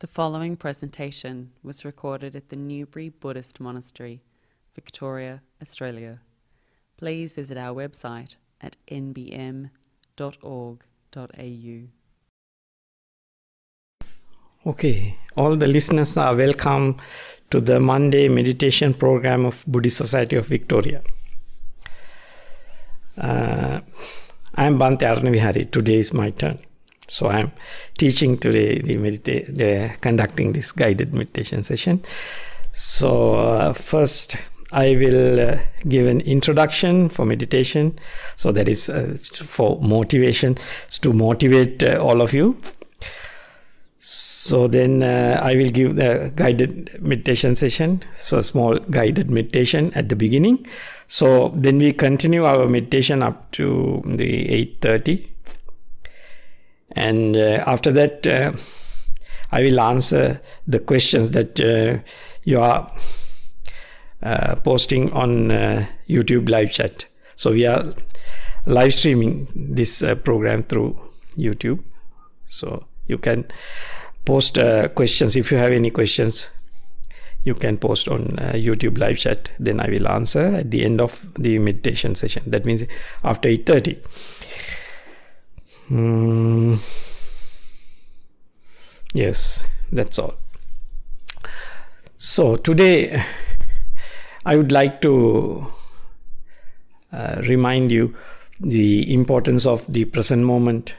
The following presentation was recorded at the Newbury Buddhist Monastery, Victoria, Australia. Please visit our website at nbm.org.au. Okay, all the listeners are welcome to the Monday meditation program of Buddhist Society of Victoria. Uh, I am Bhante Aranavihari. Today is my turn. So I am teaching today the medita- conducting this guided meditation session. So uh, first I will uh, give an introduction for meditation. So that is uh, for motivation to motivate uh, all of you. So then uh, I will give the guided meditation session. So a small guided meditation at the beginning. So then we continue our meditation up to the 8:30 and uh, after that uh, i will answer the questions that uh, you are uh, posting on uh, youtube live chat. So we are live streaming this uh, program through youtube. So you can post questions. If you have any questions you can post on youtube live chat. Then i will answer at the end of the meditation session. That means after 8.30 Mm, yes, that's all. So today I would like to uh, remind you the importance of the present moment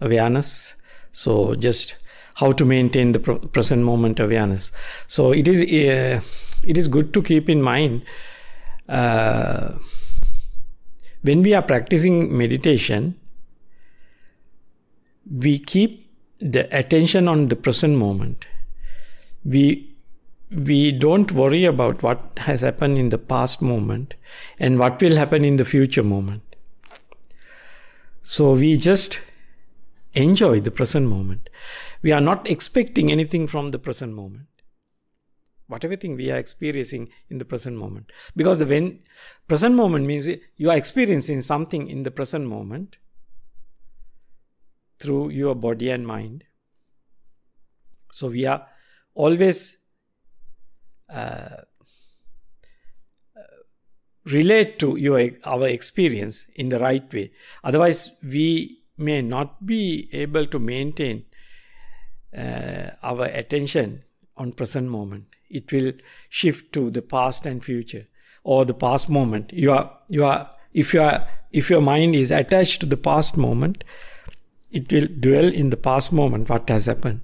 awareness. So just how to maintain the present moment awareness. So it is uh, it is good to keep in mind uh, when we are practicing meditation we keep the attention on the present moment. We we don't worry about what has happened in the past moment and what will happen in the future moment. So we just enjoy the present moment. We are not expecting anything from the present moment. Whatever thing we are experiencing in the present moment. Because the when present moment means you are experiencing something in the present moment through your body and mind. So we are always uh, relate to your our experience in the right way. Otherwise, we may not be able to maintain uh, our attention on present moment. It will shift to the past and future, or the past moment. You are you are if you are if your mind is attached to the past moment, it will dwell in the past moment, what has happened.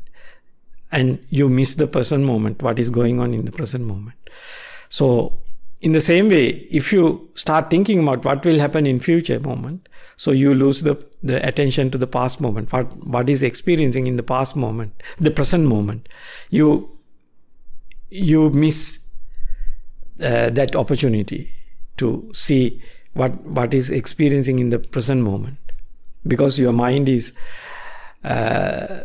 And you miss the present moment, what is going on in the present moment. So, in the same way, if you start thinking about what will happen in future moment, so you lose the, the attention to the past moment, what, what is experiencing in the past moment, the present moment. You, you miss uh, that opportunity to see what, what is experiencing in the present moment because your mind is uh,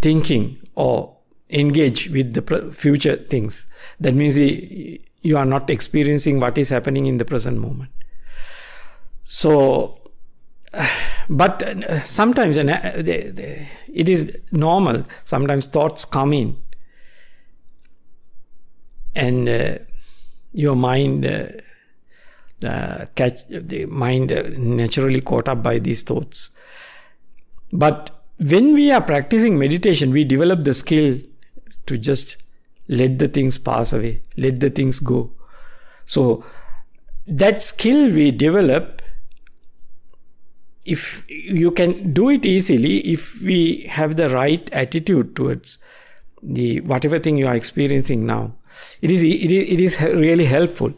thinking or engage with the future things. That means you are not experiencing what is happening in the present moment. So but uh, sometimes uh, it is normal sometimes thoughts come in. And uh, your mind uh, catch the mind uh, naturally caught up by these thoughts. But when we are practicing meditation, we develop the skill to just let the things pass away, let the things go. So that skill we develop, if you can do it easily, if we have the right attitude towards the whatever thing you are experiencing now, it is it is, it is really helpful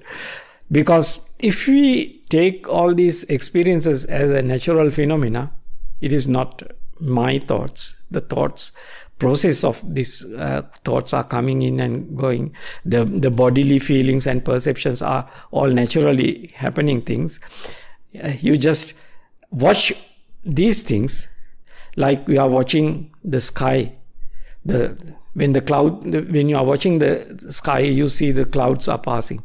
because if we take all these experiences as a natural phenomena, it is not my thoughts. The thoughts process of these uh, thoughts are coming in and going. The the bodily feelings and perceptions are all naturally happening things. Uh, you just watch these things like we are watching the sky. The when the cloud when you are watching the sky, you see the clouds are passing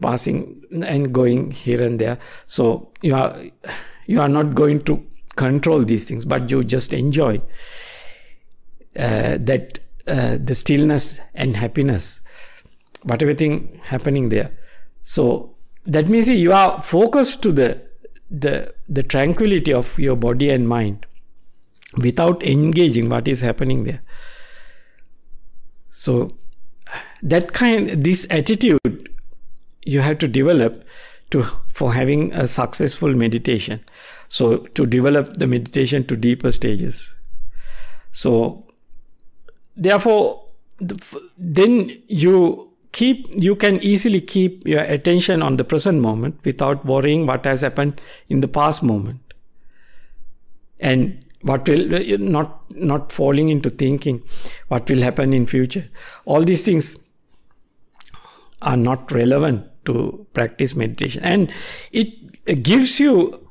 passing and going here and there so you are you are not going to control these things but you just enjoy uh, that uh, the stillness and happiness, whatever thing happening there. So that means you are focused to the the the tranquility of your body and mind without engaging what is happening there. So that kind this attitude you have to develop to for having a successful meditation. So to develop the meditation to deeper stages. So therefore then you keep you can easily keep your attention on the present moment without worrying what has happened in the past moment. And what will not not falling into thinking what will happen in future. All these things are not relevant to practice meditation. And it gives you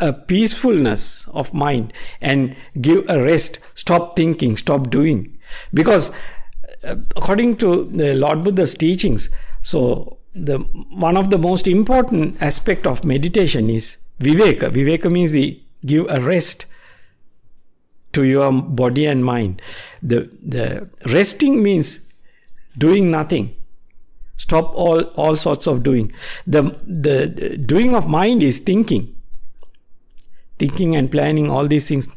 a peacefulness of mind and give a rest. Stop thinking stop doing. Because uh, according to the lord buddha's teachings so the one of the most important aspect of meditation is viveka. Viveka means the give a rest to your body and mind. The the resting means doing nothing stop all all sorts of doing. The the doing of mind is thinking. Thinking and planning all these things.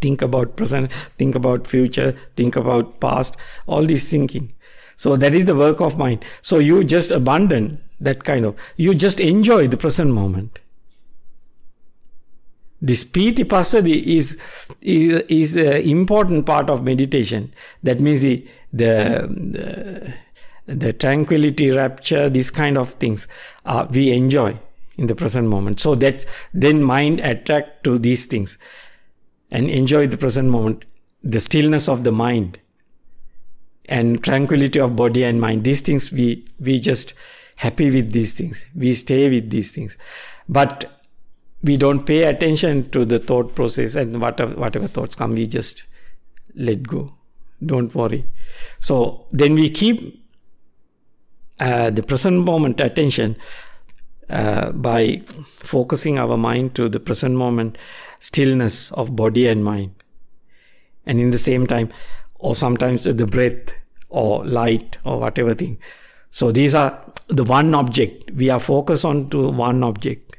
Think about present think about future think about past all this thinking. So that is the work of mind. So you just abandon that kind of you just enjoy the present moment. This piti passaddhi is is is an important part of meditation. That means the the, the the tranquility, rapture, these kind of things uh, we enjoy in the present moment. So that then mind attract to these things and enjoy the present moment, the stillness of the mind and tranquility of body and mind. These things we we just happy with these things. We stay with these things, but we don't pay attention to the thought process and whatever whatever thoughts come, we just let go. Don't worry. So then we keep uh, the present moment attention uh, by focusing our mind to the present moment stillness of body and mind. And in the same time or sometimes the breath or light or whatever thing. So these are the one object. We are focused on to one object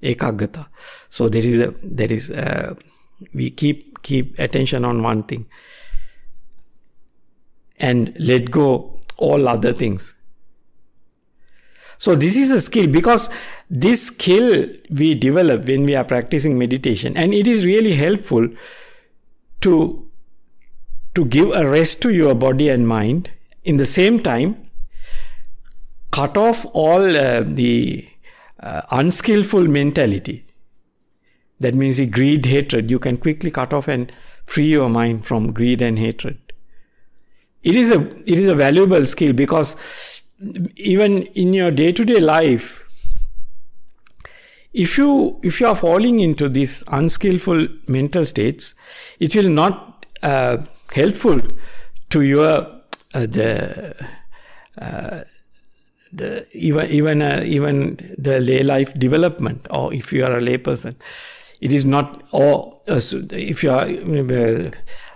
ekaggata so there is a there is a, we keep keep attention on one thing. And let go all other things. So this is a skill because this skill we develop when we are practicing meditation and it is really helpful to to give a rest to your body and mind. In the same time cut off all uh, the uh, unskillful mentality. That means the greed hatred you can quickly cut off and free your mind from greed and hatred it is a it is a valuable skill because even in your day to day life if you if you are falling into these unskillful mental states it will not uh, helpful to your uh, the uh, the even even uh, even the lay life development or if you are a lay person. It is not or uh, if you are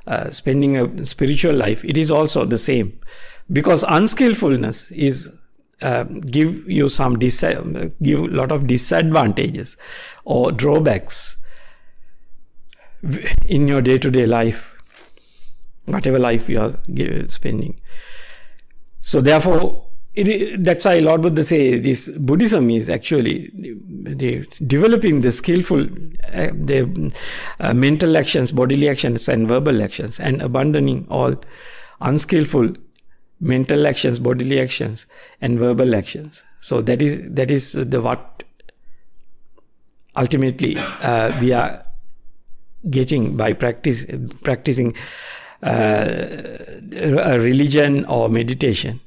uh, spending a spiritual life, it is also the same. Because unskillfulness is uh, give you some dis- give a lot of disadvantages or drawbacks in your day-to-day life, whatever life you are spending. So therefore, it, that's why Lord Buddha say this Buddhism is actually developing the skillful uh, the uh, mental actions, bodily actions, and verbal actions, and abandoning all unskillful mental actions, bodily actions, and verbal actions. So that is that is the what ultimately uh, we are getting by practice practicing uh, religion or meditation.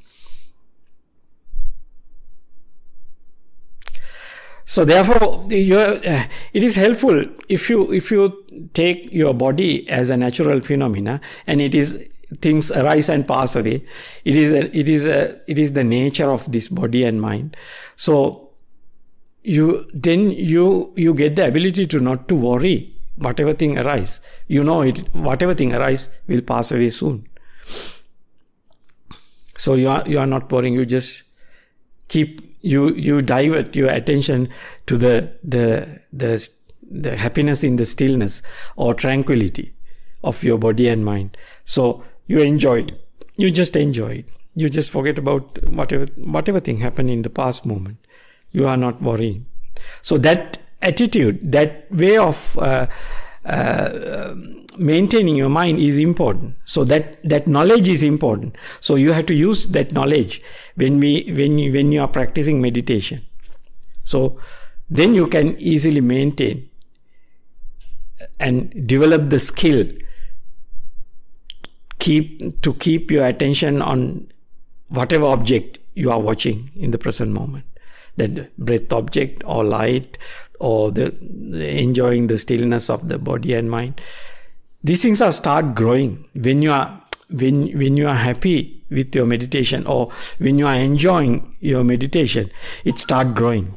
So therefore, uh, it is helpful if you if you take your body as a natural phenomena and it is things arise and pass away. It is a, it is a, it is the nature of this body and mind. So you then you you get the ability to not to worry whatever thing arise you know it whatever thing arise will pass away soon so you are you are not worrying you just keep you you divert your attention to the the the the happiness in the stillness or tranquility of your body and mind. So you enjoy it. You just enjoy it. You just forget about whatever whatever thing happened in the past moment. You are not worrying. So that attitude that way of uh, uh, maintaining your mind is important. So that that knowledge is important. So you have to use that knowledge when we when you when you are practicing meditation. So then you can easily maintain and develop the skill keep to keep your attention on whatever object you are watching in the present moment. That breath object or light or the, enjoying the stillness of the body and mind. These things are start growing when you are when when you are happy with your meditation or when you are enjoying your meditation it start growing.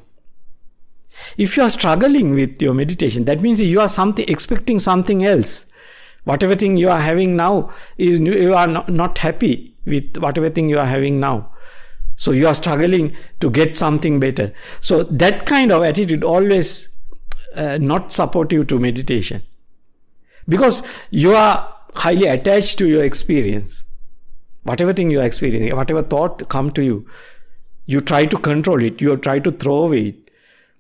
If you are struggling with your meditation that means you are something expecting something else. Whatever thing you are having now is you are not, not happy with whatever thing you are having now so you are struggling to get something better. So that kind of attitude always uh, not supportive to meditation because you are highly attached to your experience. Whatever thing you are experiencing, whatever thought come to you, you try to control it. You try to throw away it.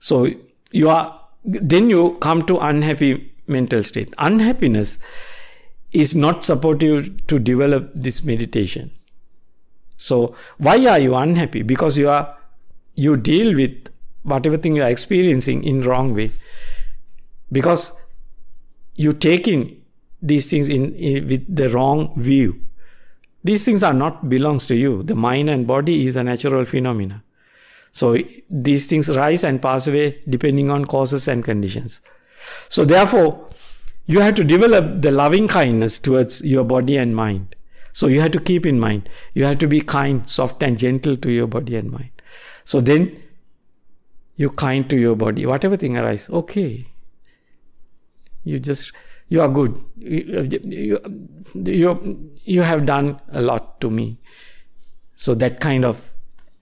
So you are then you come to unhappy mental state. Unhappiness is not supportive to develop this meditation. So why are you unhappy? Because you are you deal with whatever thing you are experiencing in wrong way. Because you take in these things in, in with the wrong view. These things are not belongs to you. The mind and body is a natural phenomena. So these things rise and pass away depending on causes and conditions. So therefore, you have to develop the loving kindness towards your body and mind. So you have to keep in mind, you have to be kind, soft, and gentle to your body and mind. So then you're kind to your body. Whatever thing arises, okay. You just, you are good. Uh, you, you, you, you have done a lot to me. So that kind of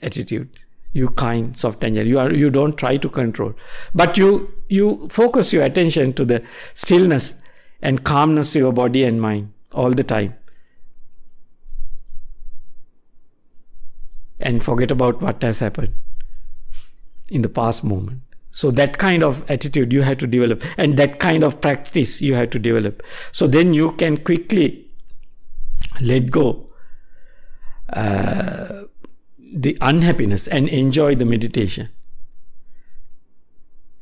attitude you kind soft and gentle you are you don't try to control but you you focus your attention to the stillness and calmness of your body and mind all the time and forget about what has happened in the past moment. So that kind of attitude you have to develop, and that kind of practice you have to develop. So then you can quickly let go uh, the unhappiness and enjoy the meditation,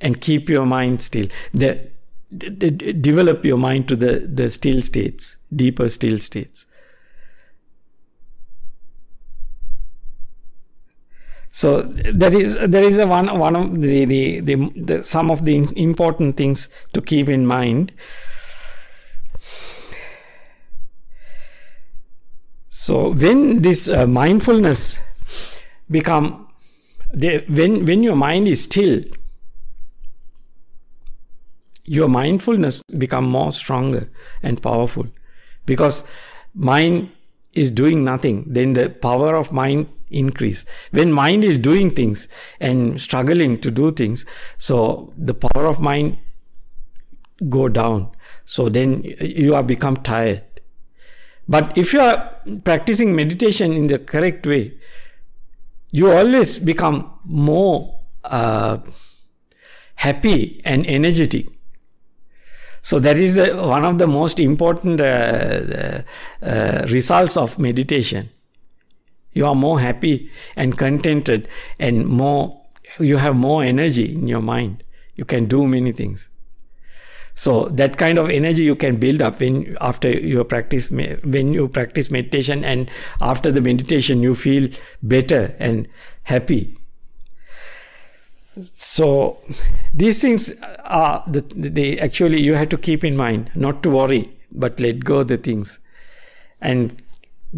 and keep your mind still. The, the, the, develop your mind to the the still states, deeper still states. So that is there is a one one of the, the, the, the some of the important things to keep in mind. So when this uh, mindfulness become the, when when your mind is still your mindfulness become more stronger and powerful because mind is doing nothing then the power of mind increase. When mind is doing things and struggling to do things, so the power of mind go down. So then you are become tired. But if you are practicing meditation in the correct way, you always become more uh, happy and energetic. So that is the, one of the most important uh, uh, results of meditation you are more happy and contented and more you have more energy in your mind. You can do many things. So that kind of energy you can build up when after your practice when you practice meditation and after the meditation you feel better and happy. So these things are the, they actually you have to keep in mind not to worry but let go the things. And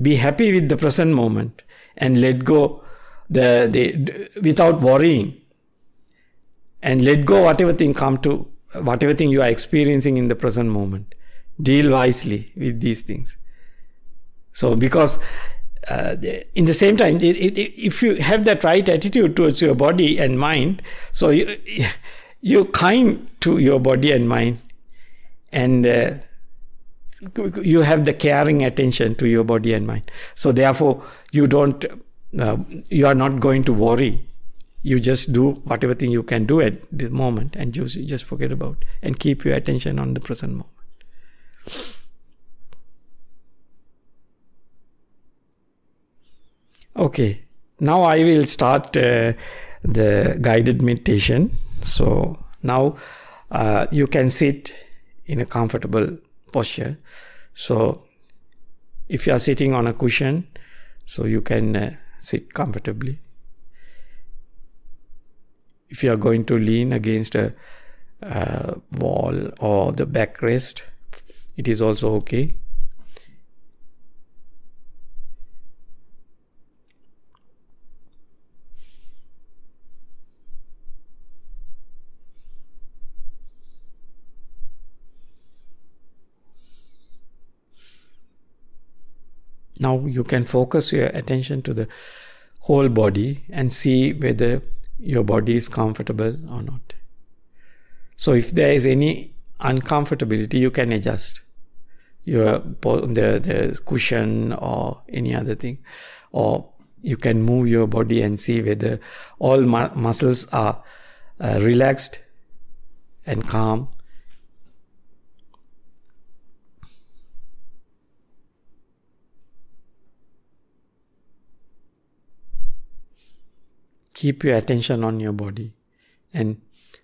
be happy with the present moment and let go the, the without worrying and let go whatever thing come to whatever thing you are experiencing in the present moment. Deal wisely with these things. So, because uh, in the same time, if you have that right attitude towards your body and mind, so you, you're kind to your body and mind, and uh, you have the caring attention to your body and mind. So therefore, you don't, uh, you are not going to worry. You just do whatever thing you can do at the moment, and you just forget about and keep your attention on the present moment. Okay, now I will start uh, the guided meditation. So now uh, you can sit in a comfortable posture. So if you are sitting on a cushion, so you can uh, sit comfortably. If you are going to lean against a wall or the backrest, it is also okay. Now you can focus your attention to the whole body and see whether your body is comfortable or not. So if there is any uncomfortability, you can adjust your the, the cushion or any other thing, or you can move your body and see whether all mu- muscles are uh, relaxed and calm keep your attention on your body and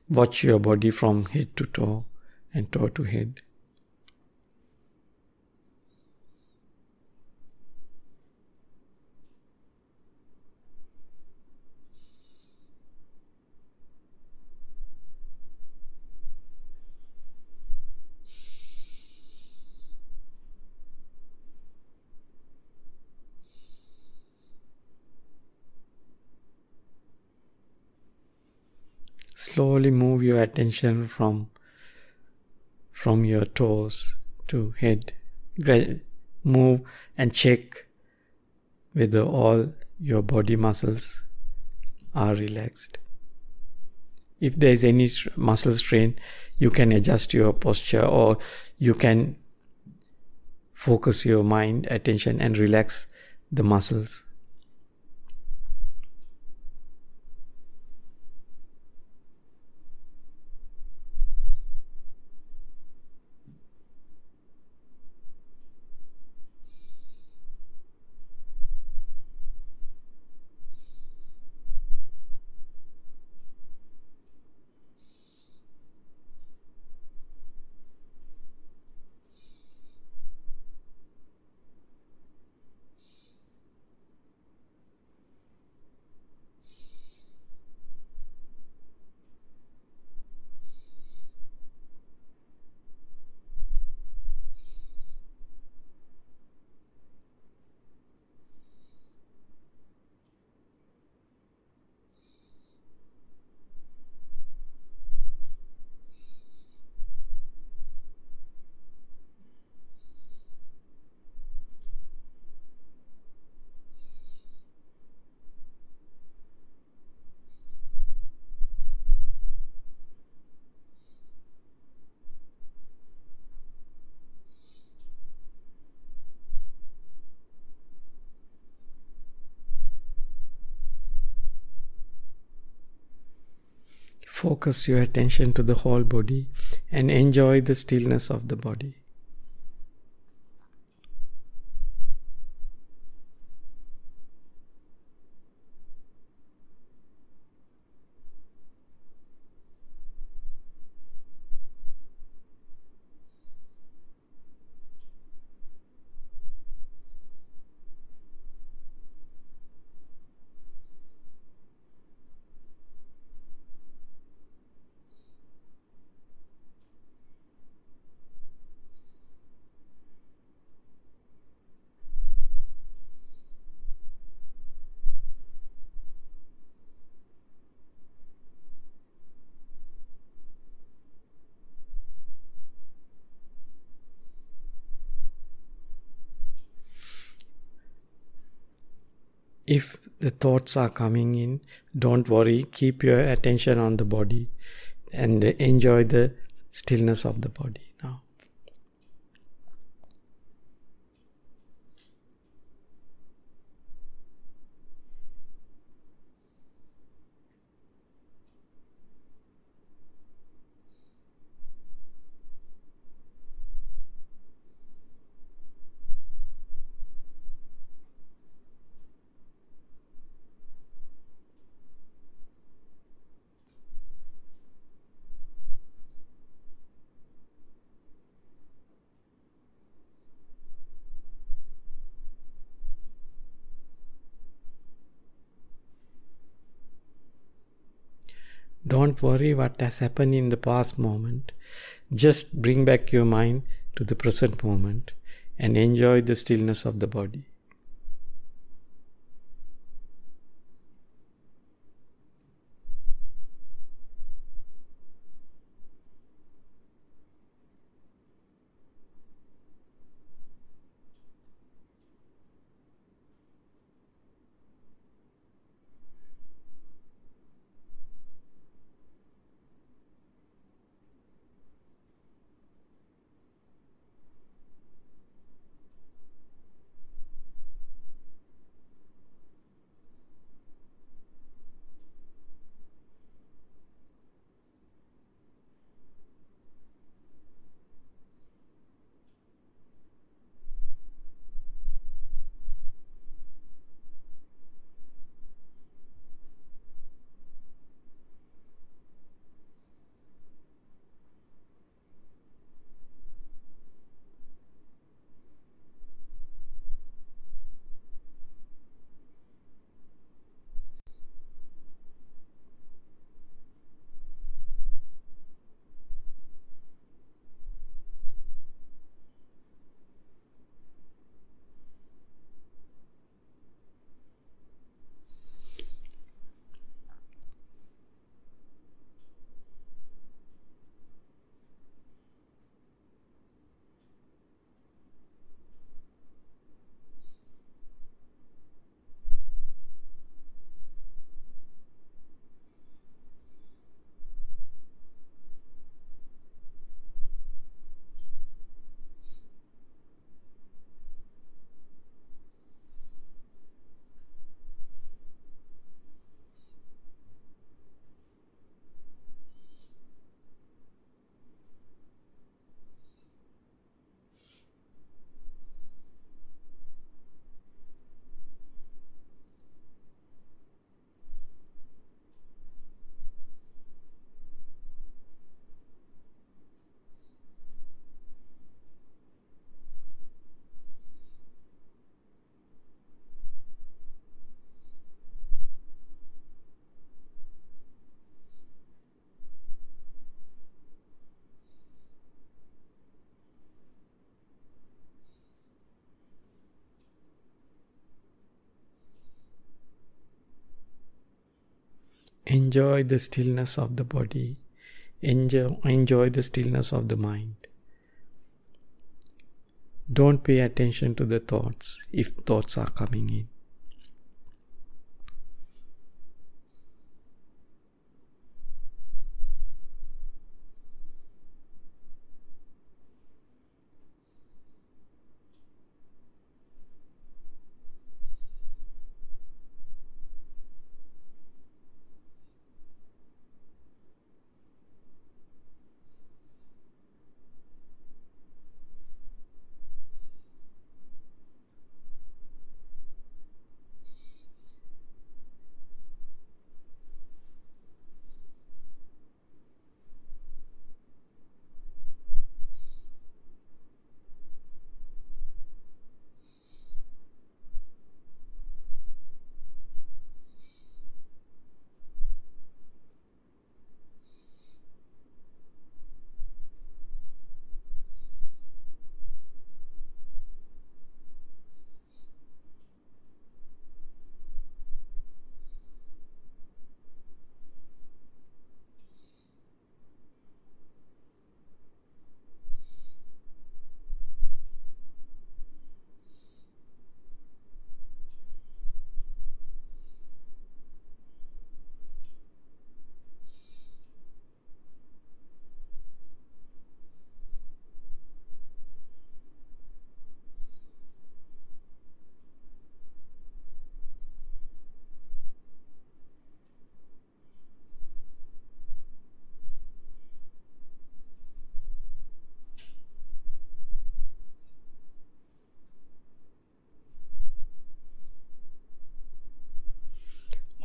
watch your body from head to toe and toe to head. Slowly move your attention from from your toes to head. Move and check whether all your body muscles are relaxed. If there is any muscle strain you can adjust your posture or you can focus your mind attention and relax the muscles Focus your attention to the whole body and enjoy the stillness of the body. If the thoughts are coming in, don't worry, keep your attention on the body and enjoy the stillness of the body now. Don't worry what has happened in the past moment. Just bring back your mind to the present moment and enjoy the stillness of the body. Enjoy the stillness of the body enjoy, enjoy the stillness of the mind. Don't pay attention to the thoughts if thoughts are coming in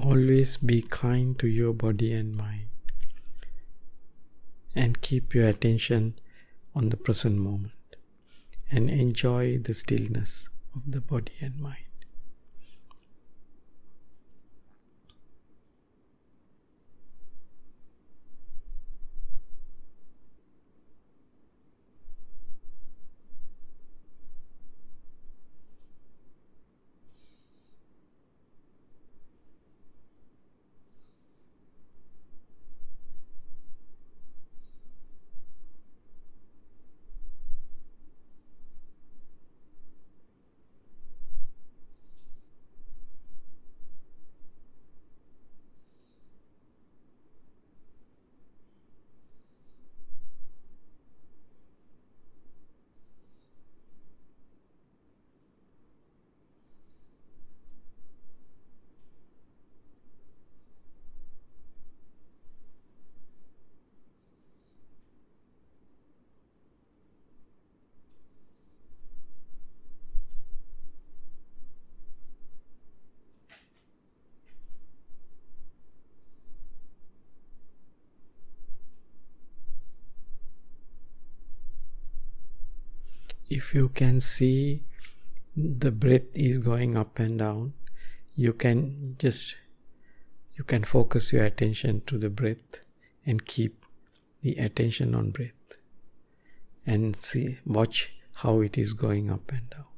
always be kind to your body and mind and keep your attention on the present moment and enjoy the stillness of the body and mind. if you can see the breath is going up and down you can just you can focus your attention to the breath and keep the attention on breath and see watch how it is going up and down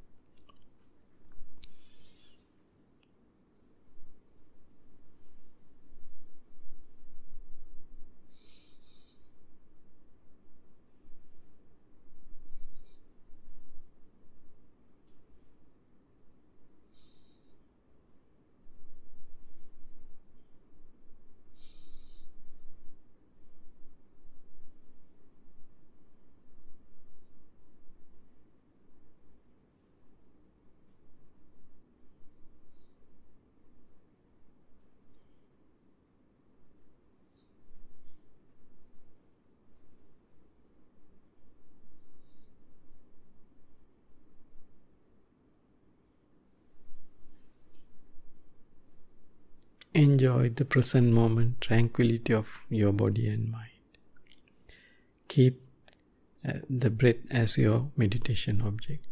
Enjoy the present moment, tranquility of your body and mind. Keep uh, the breath as your meditation object.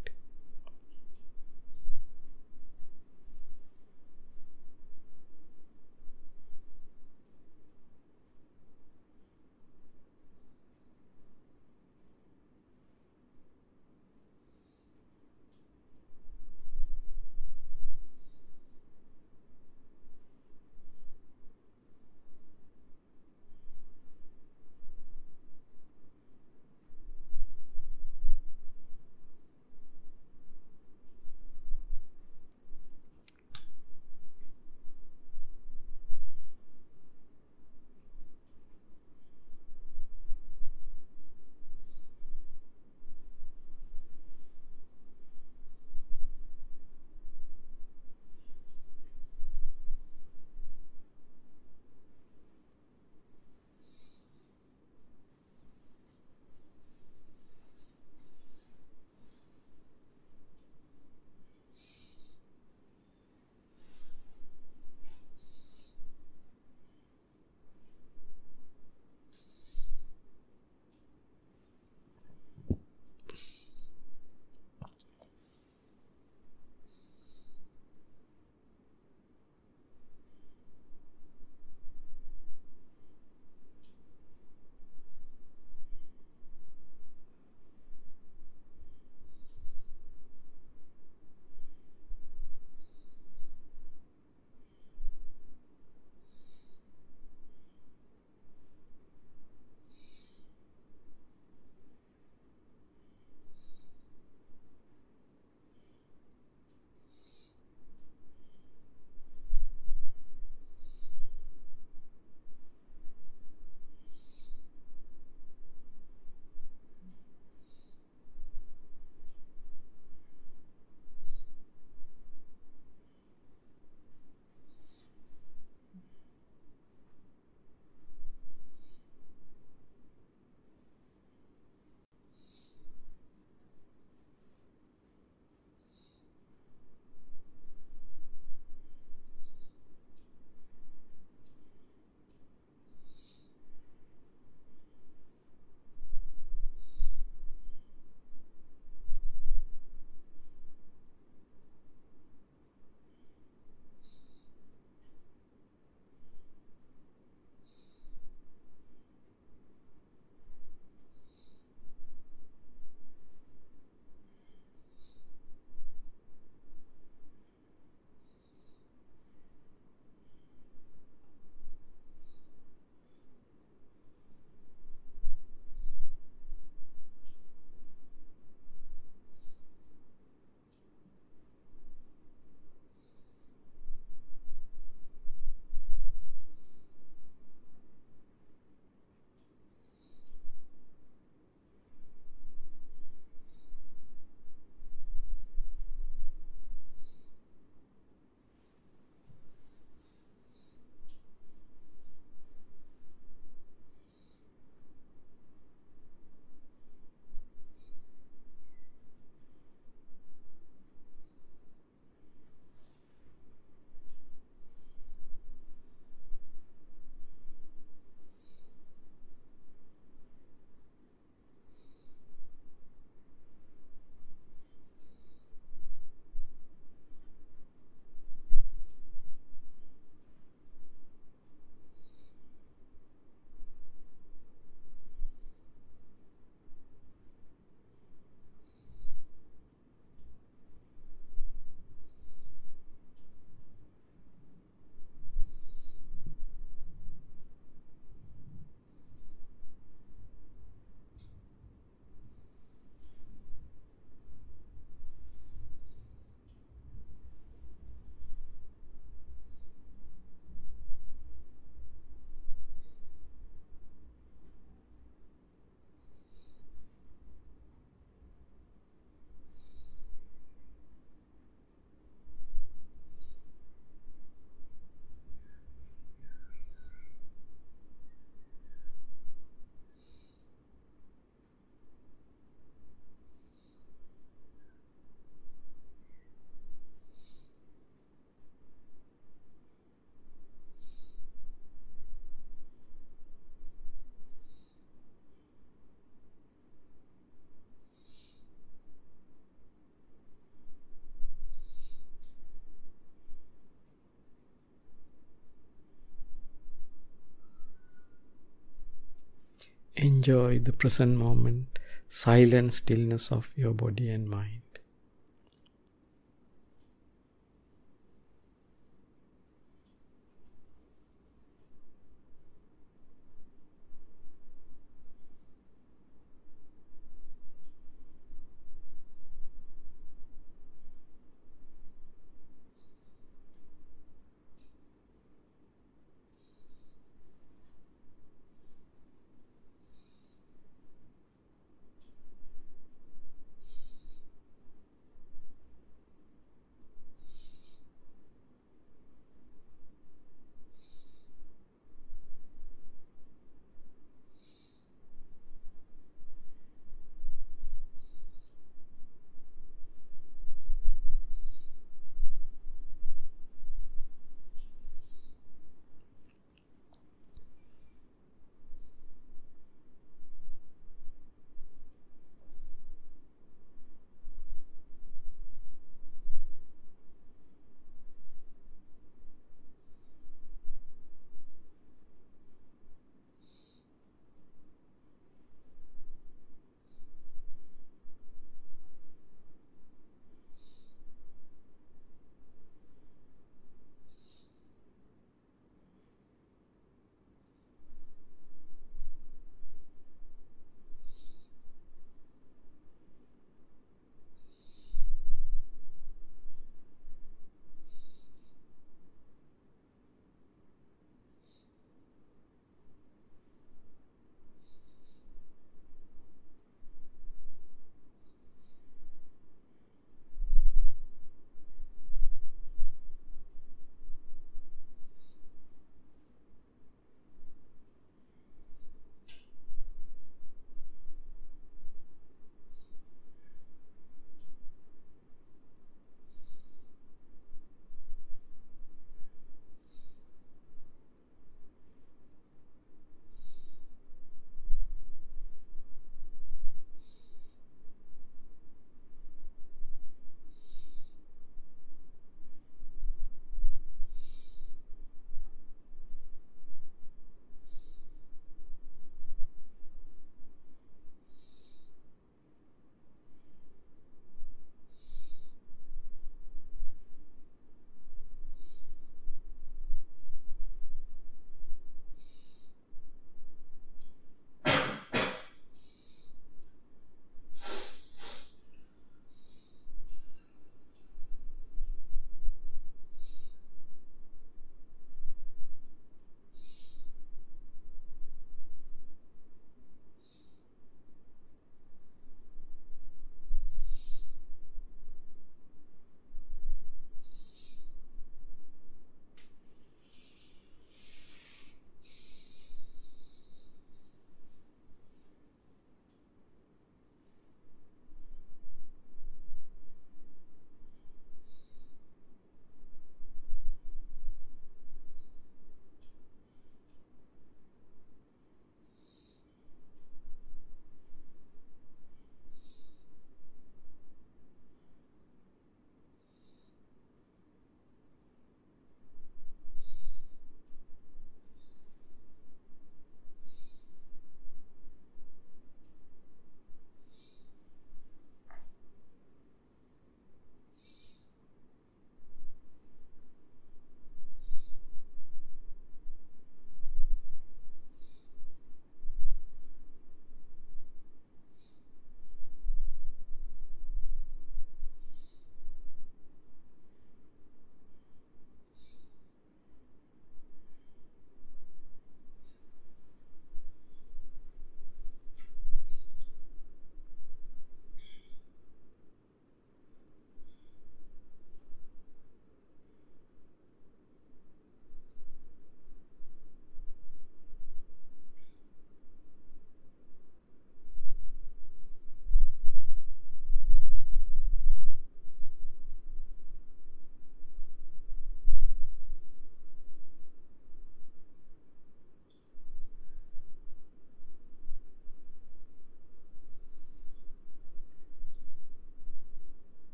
Enjoy the present moment, silent stillness of your body and mind.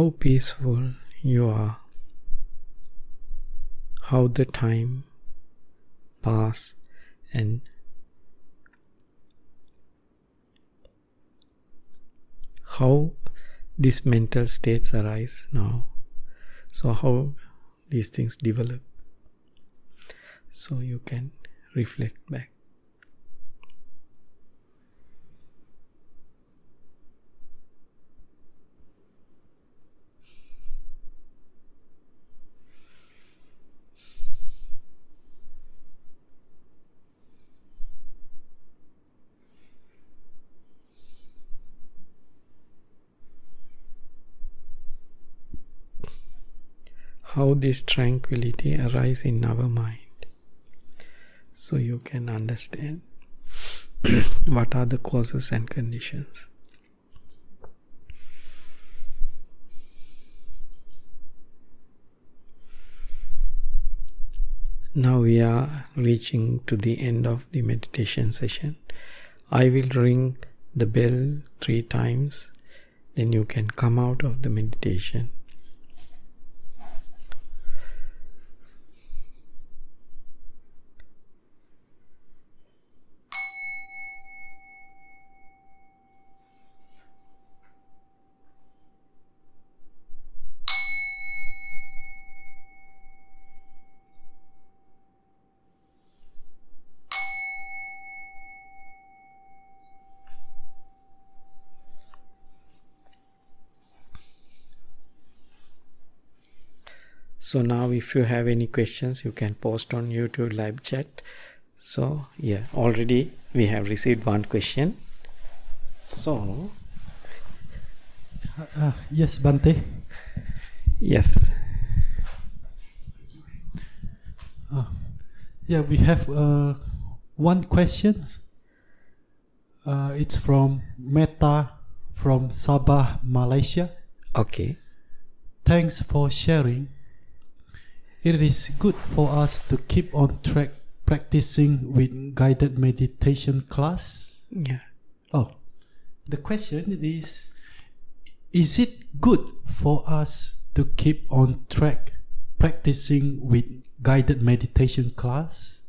How peaceful you are, how the time pass and how these mental states arise now. So, how these things develop. So, you can reflect back. How this tranquility arise in our mind so you can understand what are the causes and conditions. Now we are reaching to the end of the meditation session. I will ring the bell three times then you can come out of the meditation so now if you have any questions you can post on youtube live chat. So yeah already we have received one question. So uh, uh, yes bhante yes. Uh, yeah we have uh, one question. Uh, it's from meta from sabah malaysia. Okay. Thanks for sharing it is good for us to keep on track practicing with guided meditation class. Yeah. Oh, the question is Is it good for us to keep on track practicing with guided meditation class?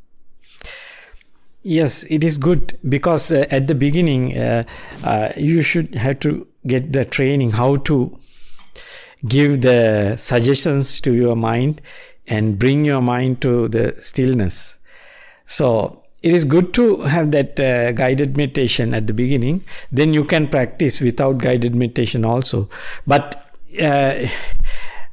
Yes, it is good because uh, at the beginning uh, uh, you should have to get the training how to give the suggestions to your mind and bring your mind to the stillness. So it is good to have that uh, guided meditation at the beginning. Then you can practice without guided meditation also. But uh,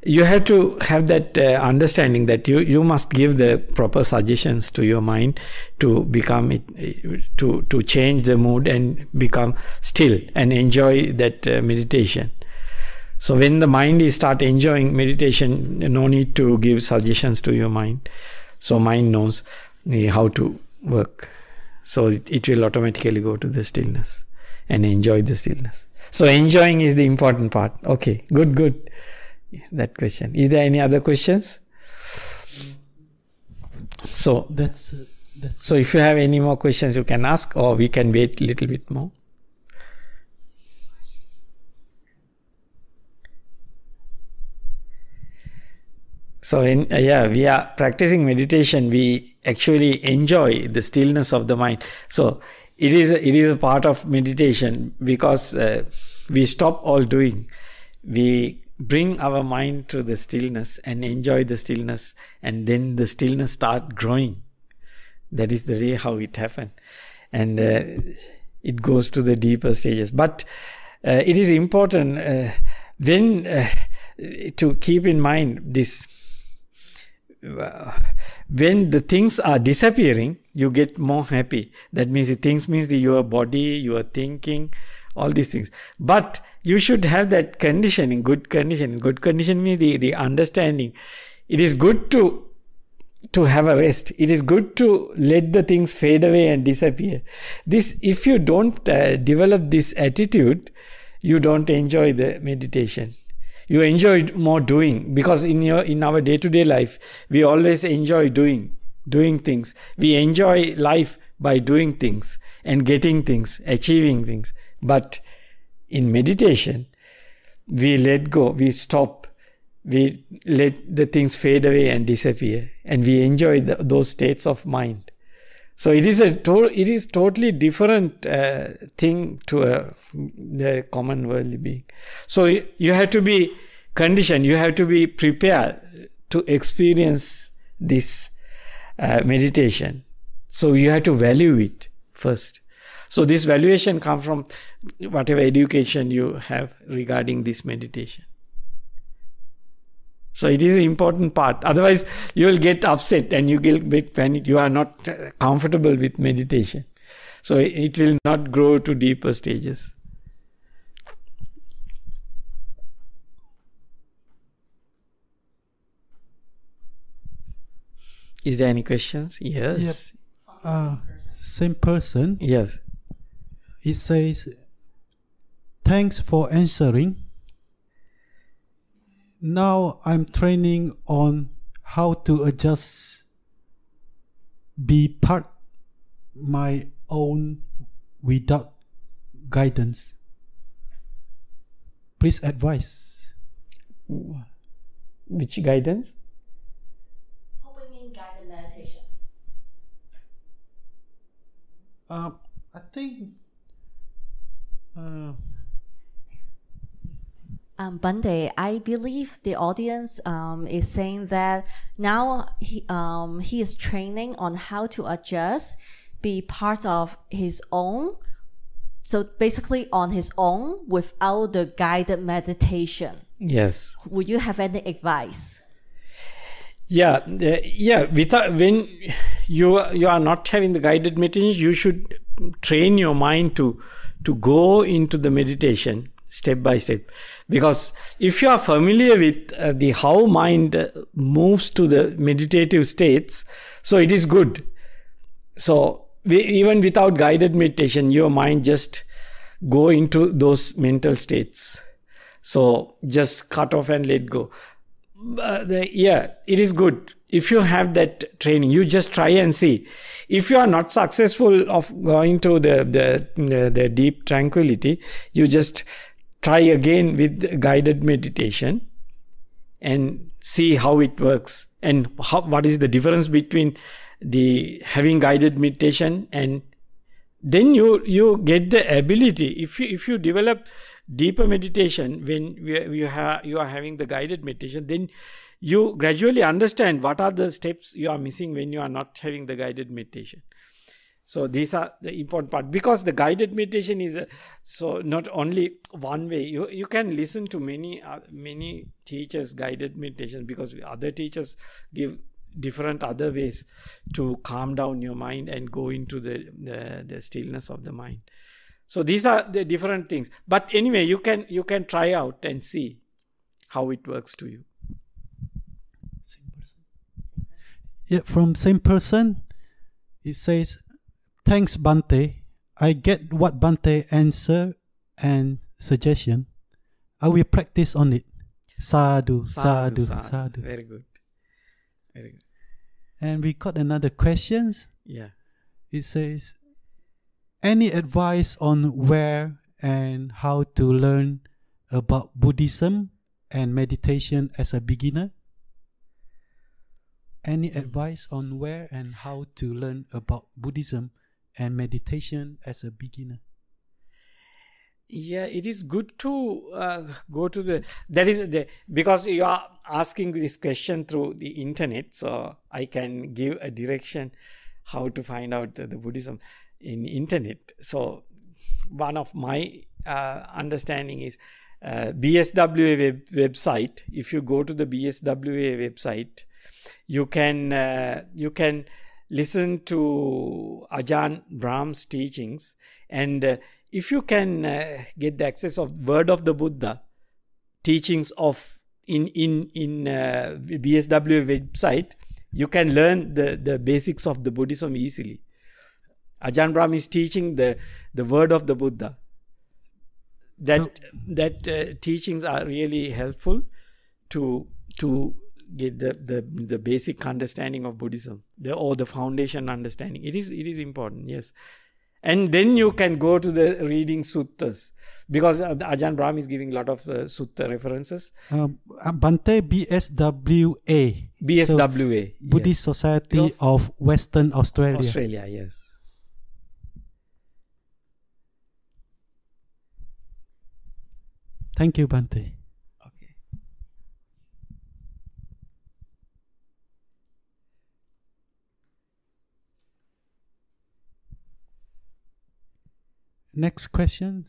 you have to have that uh, understanding that you, you must give the proper suggestions to your mind to become it, to to change the mood and become still and enjoy that uh, meditation so when the mind is start enjoying meditation, no need to give suggestions to your mind. So mind knows eh, how to work. So it, it will automatically go to the stillness and enjoy the stillness. So enjoying is the important part. Okay, good, good. That question. Is there any other questions? So that's, uh, that's so if you have any more questions, you can ask, or we can wait a little bit more. So, in, uh, yeah, we are practicing meditation. We actually enjoy the stillness of the mind. So, it is a, it is a part of meditation because uh, we stop all doing. We bring our mind to the stillness and enjoy the stillness, and then the stillness start growing. That is the way how it happened, and uh, it goes to the deeper stages. But uh, it is important uh, then uh, to keep in mind this when the things are disappearing, you get more happy. That means the things means the, your body, your thinking, all these things. But you should have that conditioning, good condition. Good condition means the, the understanding. It is good to to have a rest. It is good to let the things fade away and disappear. This, if you don't uh, develop this attitude, you don't enjoy the meditation you enjoy more doing because in your in our day to day life we always enjoy doing doing things. We enjoy life by doing things and getting things achieving things. But in meditation we let go, we stop, we let the things fade away and disappear, and we enjoy the, those states of mind. So it is a to- it is totally different uh, thing to a, the common worldly being. So you, you have to be conditioned. You have to be prepared to experience this uh, meditation. So you have to value it first. So this valuation comes from whatever education you have regarding this meditation. So it is an important part. Otherwise, you will get upset and you will get panic. You are not comfortable with meditation. So it will not grow to deeper stages. Is there any questions? Yes. Uh, same person. Yes. It says, Thanks for answering. Now I'm training on how to adjust, be part my own without guidance. Please advise. Which guidance? Hoping in guided meditation. Uh, I think. Uh, Um, Bhante, I believe the audience um, is saying that now he, um, he is training on how to adjust, be part of his own. So basically, on his own without the guided meditation. Yes. Would you have any advice? Yeah, uh, yeah. Without when you you are not having the guided meditation, you should train your mind to to go into the meditation step by step. Because if you are familiar with uh, the how mind moves to the meditative states so it is good. So we, even without guided meditation your mind just go into those mental states. So just cut off and let go. Uh, the, yeah it is good. If you have that training you just try and see. If you are not successful of going to the the, the, the deep tranquility you just try again with guided meditation and see how it works and how, what is the difference between the having guided meditation and then you you get the ability. If you if you develop deeper meditation when you have you are having the guided meditation then you gradually understand what are the steps you are missing when you are not having the guided meditation so these are the important part because the guided meditation is a, so not only one way. You you can listen to many uh, many teachers guided meditation because other teachers give different other ways to calm down your mind and go into the, the, the stillness of the mind. So these are the different things. But anyway, you can you can try out and see how it works to you. same person. Yeah, from same person. It says, "Thanks, Bhante. I get what Bhante answer and suggestion. I will practice on it. Sadhu, sadhu, sadhu. Very good. Very good. And we got another questions. Yeah. It says, any advice on where and how to learn about Buddhism and meditation as a beginner? Any hmm. advice on where and how to learn about Buddhism and meditation as a beginner? yeah it is good to uh, go to the that is the because you are asking this question through the internet so i can give a direction how to find out the, buddhism in internet so one of my uh, understanding is uh, bswa web, website if you go to the bswa website you can uh, you can listen to Ajahn Brahm's teachings. And uh, if you can uh, get the access of word of the buddha teachings of in in in uh, bsw website you can learn the the basics of the buddhism easily. Ajahn brahm is teaching the the word of the buddha. That So- that uh, teachings are really helpful to to get the, the the basic understanding of buddhism the or the foundation understanding it is it is important yes and then you can go to the reading suttas because uh, Ajahn Brahm is giving a lot of uh, sutta references. Um, uh, Bhante BSWA. BSWA. So, Buddhist yes. Society of Western Australia. Australia, yes. Thank you, Bhante. Okay. Next question.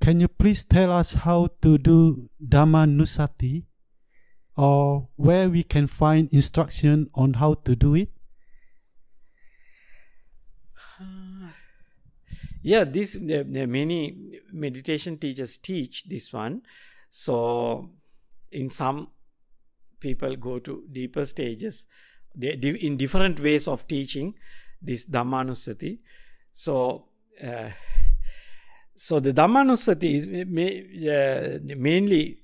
Can you please tell us how to do Dhammanussati or where we can find instruction on how to do it? yeah this many meditation teachers teach this one so in some people go to deeper stages they in different ways of teaching this dhammanussati so uh, so the dhammanussati is uh, mainly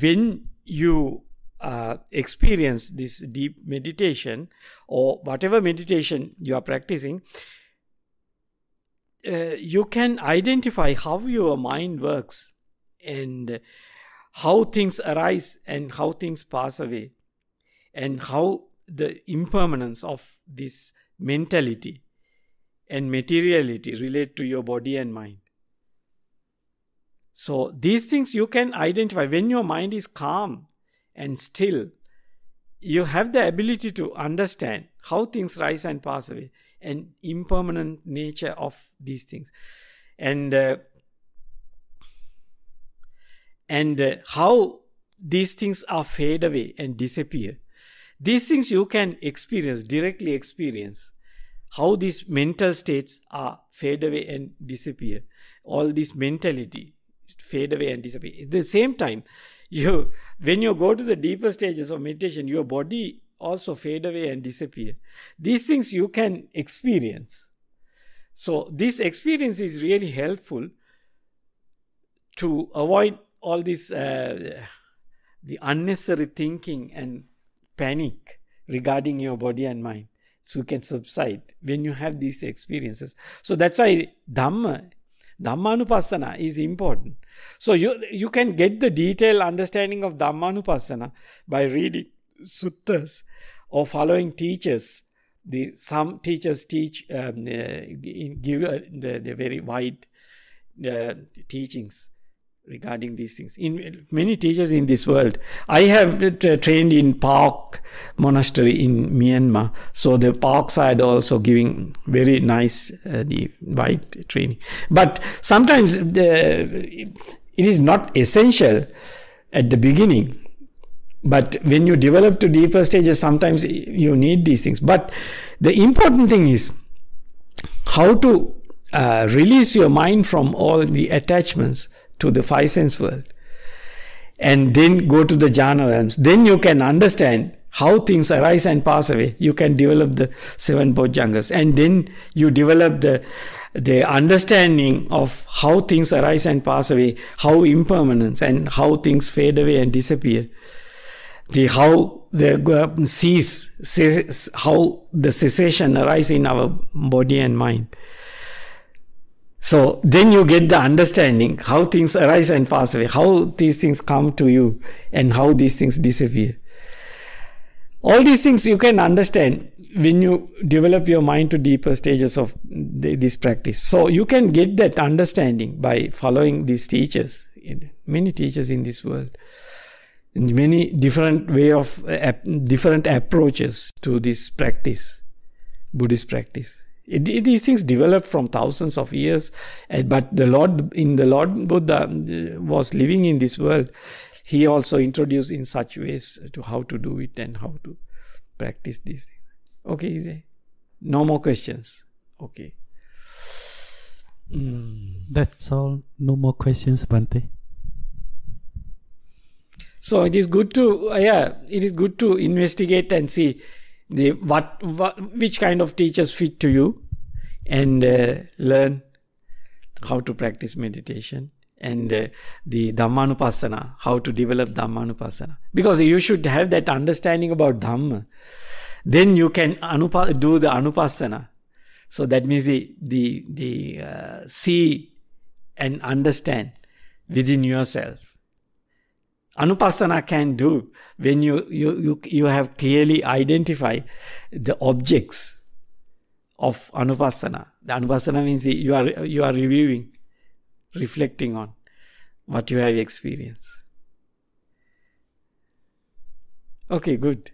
when you uh, experience this deep meditation or whatever meditation you are practicing uh, you can identify how your mind works and how things arise and how things pass away and how the impermanence of this mentality and materiality relate to your body and mind. So these things you can identify. When your mind is calm and still you have the ability to understand how things rise and pass away and impermanent nature of these things. And uh, and uh, how these things are fade away and disappear. These things you can experience directly experience how these mental states are fade away and disappear all this mentality fade away and disappear at the same time you when you go to the deeper stages of meditation your body also fade away and disappear. These things you can experience. So, this experience is really helpful to avoid all this uh, the unnecessary thinking and panic regarding your body and mind so you can subside when you have these experiences. So that's why dhamma dhammanupassana is important. So you you can get the detailed understanding of dhammanupassana by reading suttas or following teachers. The some teachers teach um, uh, give uh, the, the very wide uh, teachings regarding these things. In many teachers in this world, I have uh, trained in Pa-Auk Monastery in Myanmar, so the Pa-Auk side also giving very nice uh, the white training. But sometimes the, it is not essential at the beginning but when you develop to deeper stages sometimes you need these things but the important thing is how to uh, release your mind from all the attachments to the five sense world. And then go to the jhana realms. Then you can understand how things arise and pass away. You can develop the seven bojjhangas and then you develop the the understanding of how things arise and pass away how impermanence and how things fade away and disappear. The how the uh, cease, how the cessation arise in our body and mind. So then you get the understanding how things arise and pass away, how these things come to you, and how these things disappear. All these things you can understand when you develop your mind to deeper stages of this practice. So you can get that understanding by following these teachers, many teachers in this world many different way of uh, different approaches to this practice buddhist practice it, it, these things developed from thousands of years but the lord in the lord buddha uh, was living in this world he also introduced in such ways to how to do it and how to practice these things. Okay is there no more questions. Okay. Mm. that's all. No more questions bhante so it is good to uh, yeah, it is good to investigate and see the what, what which kind of teachers fit to you, and uh, learn how to practice meditation and uh, the Dhammanupassana, how to develop Dhammanupassana. Because you should have that understanding about Dhamma. Then you can anupa- do the Anupassana. So that means the the, the uh, see and understand within yourself. Anupassana can do when you, you, you, you have clearly identified the objects of anupassana. The anupassana means you are, you are reviewing, reflecting on what you have experienced. Okay, good.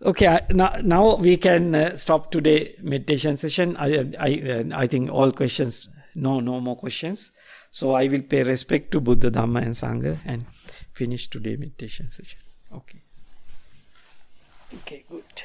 Okay, now, now we can uh, stop today meditation session. I, I, I think all questions, no, no more questions. So I will pay respect to Buddha, Dhamma and Sangha and finish today meditation session. Okay. Okay, good.